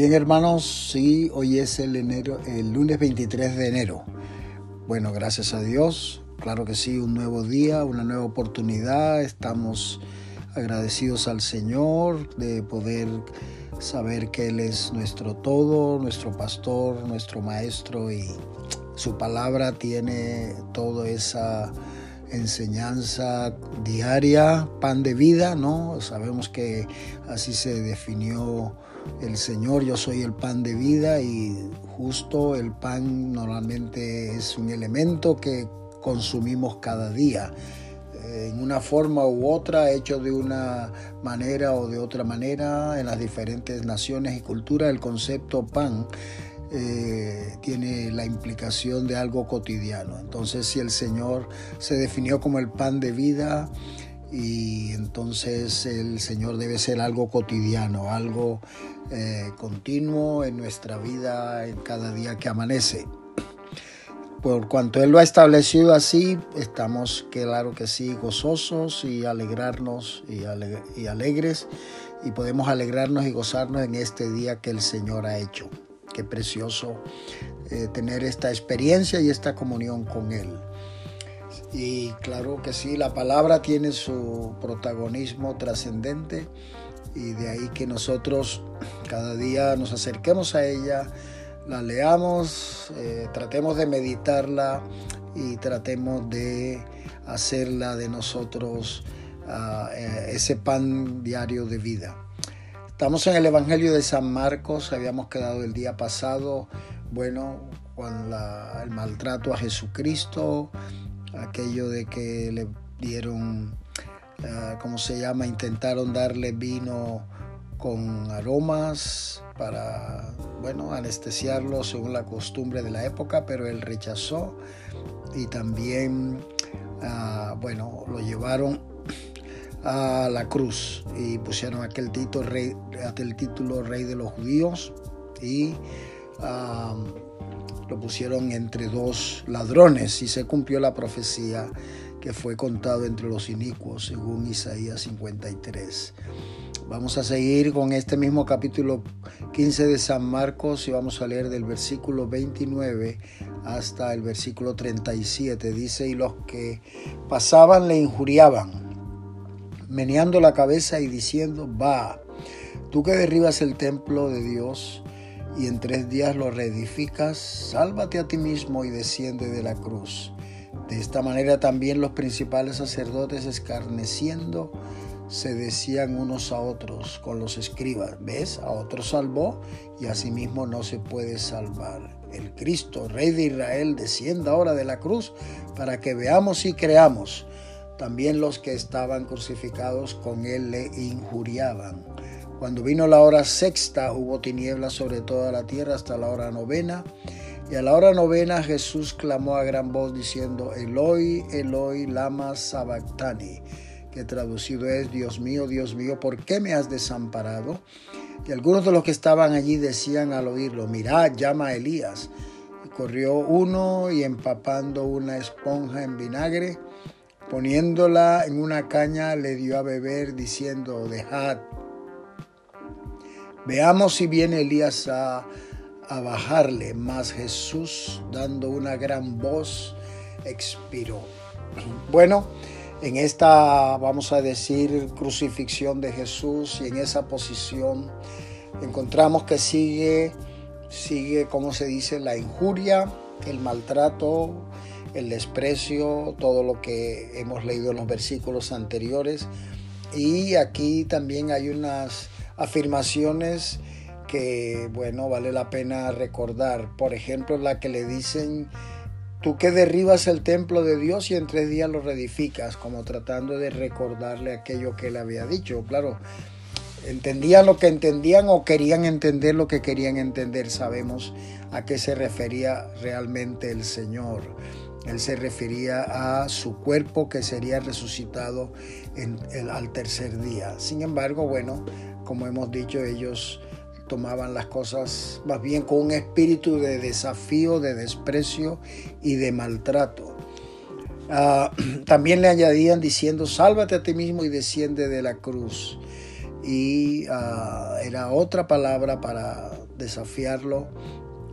bien, hermanos, sí, hoy es el el lunes 23 de enero. Bueno, gracias a Dios, claro que sí, un nuevo día, una nueva oportunidad. Estamos agradecidos al Señor de poder saber que Él es nuestro todo, nuestro pastor, nuestro maestro y su palabra tiene toda esa enseñanza diaria, pan de vida, ¿no? Sabemos que así se definió el Señor, yo soy el pan de vida y justo el pan normalmente es un elemento que consumimos cada día en una forma u otra, hecho de una manera o de otra manera en las diferentes naciones y culturas, el concepto pan eh, tiene la implicación de algo cotidiano. Entonces, si el Señor se definió como el pan de vida, y entonces el Señor debe ser algo cotidiano, algo eh, continuo en nuestra vida, en cada día que amanece. Por cuanto Él lo ha establecido así, estamos, claro que sí, gozosos y alegrarnos y, alegres y podemos alegrarnos y gozarnos en este día que el Señor ha hecho. Qué precioso eh, tener esta experiencia y esta comunión con Él. Y claro que sí, la palabra tiene su protagonismo trascendente y de ahí que nosotros cada día nos acerquemos a ella, la leamos, eh, tratemos de meditarla y tratemos de hacerla de nosotros eh, ese pan diario de vida. Estamos en el Evangelio de San Marcos, habíamos quedado el día pasado, bueno, con el maltrato a Jesucristo, aquello de que le dieron, uh, ¿cómo se llama? Intentaron darle vino con aromas para, bueno, anestesiarlo según la costumbre de la época, pero él rechazó y también, uh, bueno, lo llevaron a la cruz y pusieron aquel título rey, aquel título rey de los judíos y uh, lo pusieron entre dos ladrones y se cumplió la profecía que fue contado entre los inicuos según Isaías 53. Vamos a seguir con este mismo capítulo 15 de San Marcos y vamos a leer del versículo 29 hasta el versículo 37. Dice, y los que pasaban le injuriaban, meneando la cabeza y diciendo, va, tú que derribas el templo de Dios y en tres días lo reedificas, sálvate a ti mismo y desciende de la cruz. De esta manera también los principales sacerdotes escarneciendo se decían unos a otros con los escribas, ¿ves? A otro salvó y a sí mismo no se puede salvar. El Cristo, Rey de Israel, descienda ahora de la cruz para que veamos y creamos. También los que estaban crucificados con él le injuriaban cuando vino la hora sexta hubo tinieblas sobre toda la tierra hasta la hora novena. Y a la hora novena Jesús clamó a gran voz diciendo, Eloi, Eloi, lama sabactani, que traducido es, Dios mío, Dios mío, ¿por qué me has desamparado? Y algunos de los que estaban allí decían al oírlo, mirad, llama a Elías. Y corrió uno y empapando una esponja en vinagre, poniéndola en una caña, le dio a beber, diciendo, dejad Veamos si viene Elías a, bajarle, mas Jesús, dando una gran voz, expiró. Bueno, en esta, vamos a decir, crucifixión de Jesús y en esa posición encontramos que sigue, sigue, como se dice, la injuria, el maltrato, el desprecio, todo lo que hemos leído en los versículos anteriores. Y aquí también hay unas afirmaciones que, bueno, vale la pena recordar. Por ejemplo, la que le dicen, tú que derribas el templo de Dios y en tres días lo reedificas, como tratando de recordarle aquello que él había dicho. Claro, entendían lo que entendían o querían entender lo que querían entender. Sabemos a qué se refería realmente el Señor. Él se refería a su cuerpo que sería resucitado al tercer día. Sin embargo, bueno, como hemos dicho, ellos tomaban las cosas más bien con un espíritu de desafío, de desprecio y de maltrato. Ah, también le añadían diciendo, sálvate a ti mismo y desciende de la cruz. y ah, era otra palabra para desafiarlo.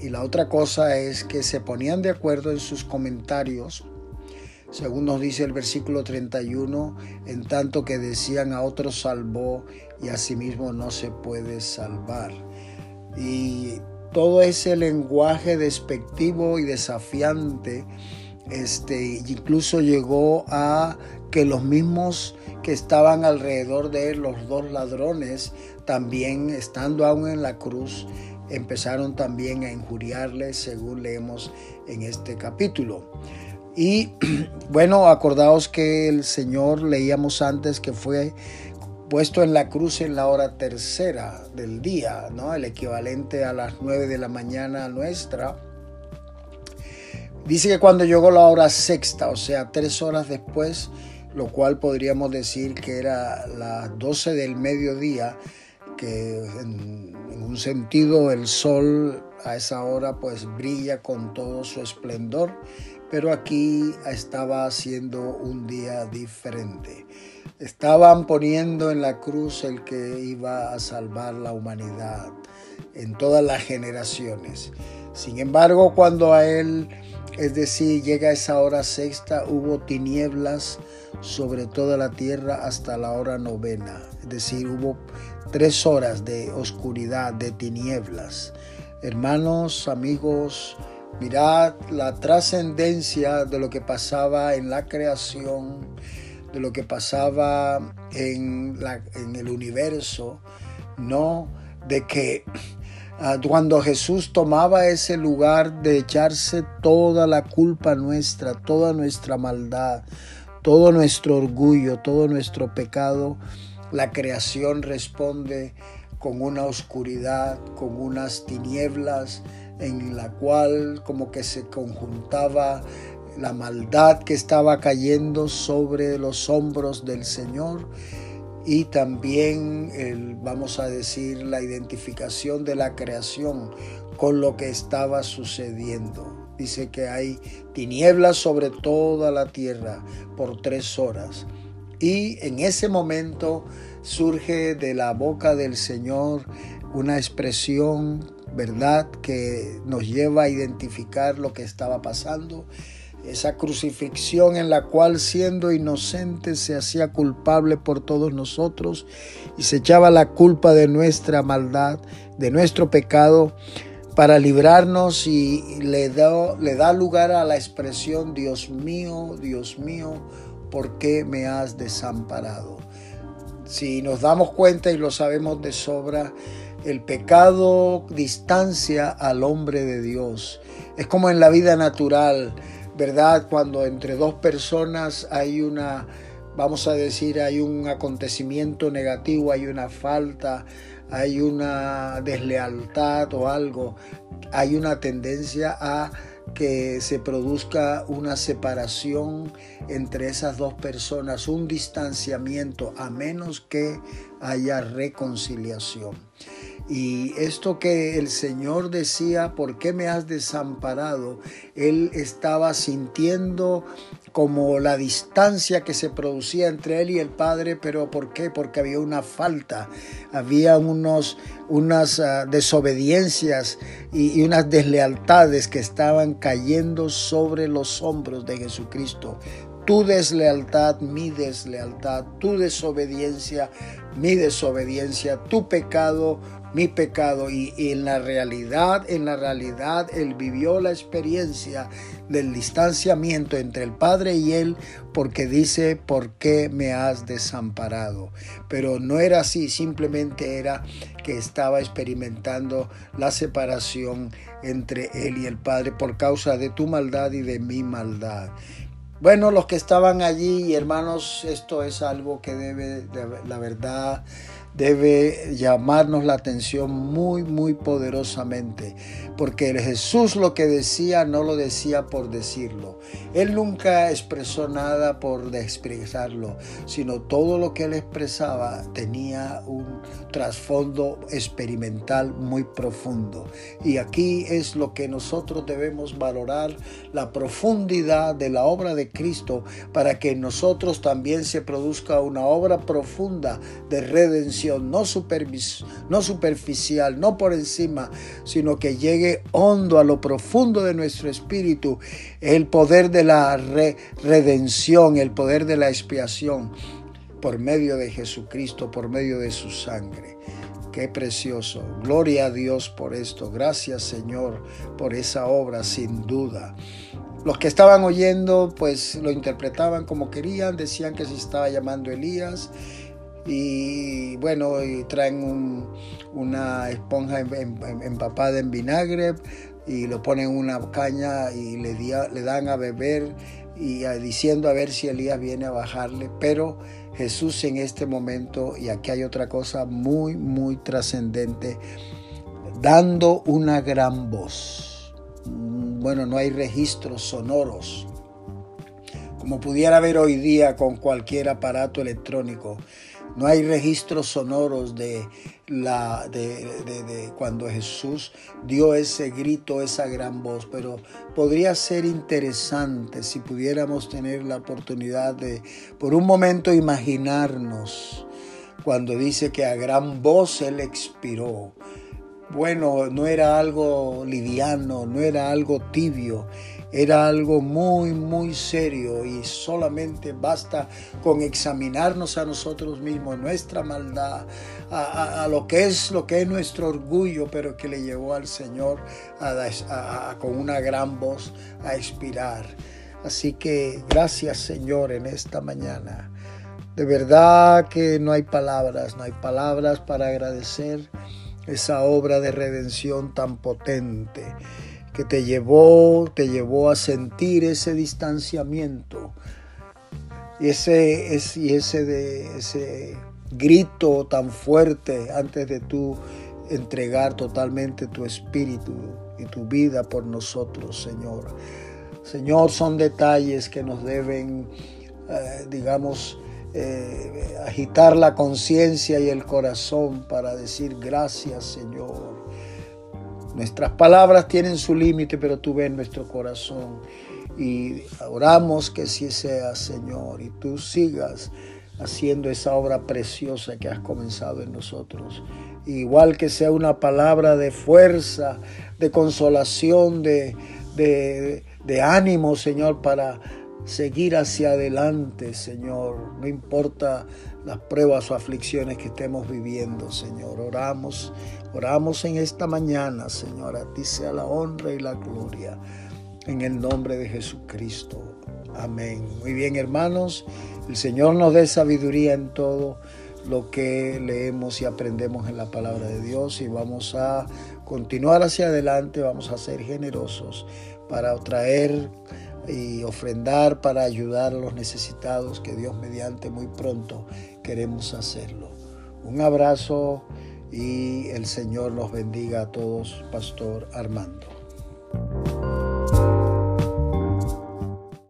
Y la otra cosa es que se ponían de acuerdo en sus comentarios, según nos dice el versículo 31, en tanto que decían a otros salvó y a sí mismo no se puede salvar. Y todo ese lenguaje despectivo y desafiante, este, incluso llegó a que los mismos que estaban alrededor de él, los dos ladrones, también estando aún en la cruz, empezaron también a injuriarle, según leemos en este capítulo. Y bueno, acordaos que el Señor leíamos antes que fue puesto en la cruz en la hora tercera del día, ¿no? El equivalente a las nueve de la mañana nuestra. Dice que cuando llegó la hora sexta, o sea, tres horas después, lo cual podríamos decir que era las 12 del mediodía, que en, un sentido el sol a esa hora pues brilla con todo su esplendor, pero aquí estaba haciendo un día diferente. Estaban poniendo en la cruz el que iba a salvar la humanidad en todas las generaciones. Sin embargo, cuando a él, es decir, llega esa hora sexta, hubo tinieblas sobre toda la tierra hasta la hora novena. Es decir, hubo tres horas de oscuridad, de tinieblas. Hermanos, amigos, mirad la trascendencia de lo que pasaba en la creación, de lo que pasaba en, el universo, no de que ah, cuando Jesús tomaba ese lugar de echarse toda la culpa nuestra, toda nuestra maldad, todo nuestro orgullo, todo nuestro pecado, la creación responde con una oscuridad, con unas tinieblas en la cual como que se conjuntaba la maldad que estaba cayendo sobre los hombros del Señor y también el, vamos a decir la identificación de la creación con lo que estaba sucediendo. Dice que hay tinieblas sobre toda la tierra por tres horas. Y en ese momento surge de la boca del Señor una expresión, ¿verdad?, que nos lleva a identificar lo que estaba pasando. Esa crucifixión en la cual siendo inocente se hacía culpable por todos nosotros y se echaba la culpa de nuestra maldad, de nuestro pecado para librarnos y le da, lugar a la expresión, Dios mío, Dios mío, ¿por qué me has desamparado? Si nos damos cuenta y lo sabemos de sobra, el pecado distancia al hombre de Dios. Es como en la vida natural, ¿verdad? Cuando entre dos personas hay una, vamos a decir, hay un acontecimiento negativo, hay una falta, hay una deslealtad o algo, hay una tendencia a que se produzca una separación entre esas dos personas, un distanciamiento, a menos que haya reconciliación. Y esto que el Señor decía, ¿por qué me has desamparado? Él estaba sintiendo como la distancia que se producía entre él y el Padre, pero ¿por qué? Porque había una falta, había unos, unas ah, desobediencias y, y unas deslealtades que estaban cayendo sobre los hombros de Jesucristo tu deslealtad, mi deslealtad, tu desobediencia, mi desobediencia, tu pecado, mi pecado y, en la realidad, en la realidad, él vivió la experiencia del distanciamiento entre el Padre y él porque dice, ¿por qué me has desamparado? Pero no era así, simplemente era que estaba experimentando la separación entre él y el Padre por causa de tu maldad y de mi maldad. Bueno, los que estaban allí, hermanos, esto es algo que debe, la verdad, debe llamarnos la atención muy, muy poderosamente, porque Jesús lo que decía no lo decía por decirlo. Él nunca expresó nada por expresarlo, sino todo lo que él expresaba tenía un trasfondo experimental muy profundo. Y aquí es lo que nosotros debemos valorar, la profundidad de la obra de Cristo, para que en nosotros también se produzca una obra profunda de redención no, supervis no superficial, no por encima, sino que llegue hondo a lo profundo de nuestro espíritu el poder de la redención, el poder de la expiación por medio de Jesucristo, por medio de su sangre. Qué precioso. Gloria a Dios por esto. Gracias Señor por esa obra sin duda. Los que estaban oyendo pues lo interpretaban como querían, decían que se estaba llamando Elías y bueno, traen una esponja empapada en vinagre y lo ponen en una caña y le, le dan a beber y diciendo a ver si Elías viene a bajarle, pero Jesús en este momento, y aquí hay otra cosa muy, muy trascendente, dando una gran voz. Mm, bueno, no hay registros sonoros, como pudiera haber hoy día con cualquier aparato electrónico. No hay registros sonoros de, la, de, cuando Jesús dio ese grito, esa gran voz, pero podría ser interesante si pudiéramos tener la oportunidad de por un momento imaginarnos cuando dice que a gran voz Él expiró. Bueno, no era algo liviano, no era algo tibio, era algo muy, muy serio y solamente basta con examinarnos a nosotros mismos, nuestra maldad, a, lo que es lo que es nuestro orgullo, pero que le llevó al Señor con una gran voz a expirar. Así que gracias Señor en esta mañana. De verdad que no hay palabras, no hay palabras para agradecer esa obra de redención tan potente que te llevó, te llevó a sentir ese distanciamiento y ese, ese, ese, grito tan fuerte antes de tú entregar totalmente tu espíritu y tu vida por nosotros, Señor. Señor, son detalles que nos deben, eh, digamos, eh, agitar la conciencia y el corazón para decir gracias, Señor. Nuestras palabras tienen su límite, pero tú ves nuestro corazón. Y oramos que sí sea, Señor, y tú sigas haciendo esa obra preciosa que has comenzado en nosotros. Igual que sea una palabra de fuerza, de consolación, de, de, de ánimo, Señor, para seguir hacia adelante, Señor. No importa las pruebas o aflicciones que estemos viviendo, Señor. Oramos, oramos en esta mañana, Señor. A ti sea la honra y la gloria. En el nombre de Jesucristo. Amén. Muy bien, hermanos. El Señor nos dé sabiduría en todo lo que leemos y aprendemos en la palabra de Dios y vamos a continuar hacia adelante, vamos a ser generosos para traer y ofrendar para ayudar a los necesitados, que Dios mediante muy pronto queremos hacerlo. Un abrazo y el Señor los bendiga a todos, Pastor Armando.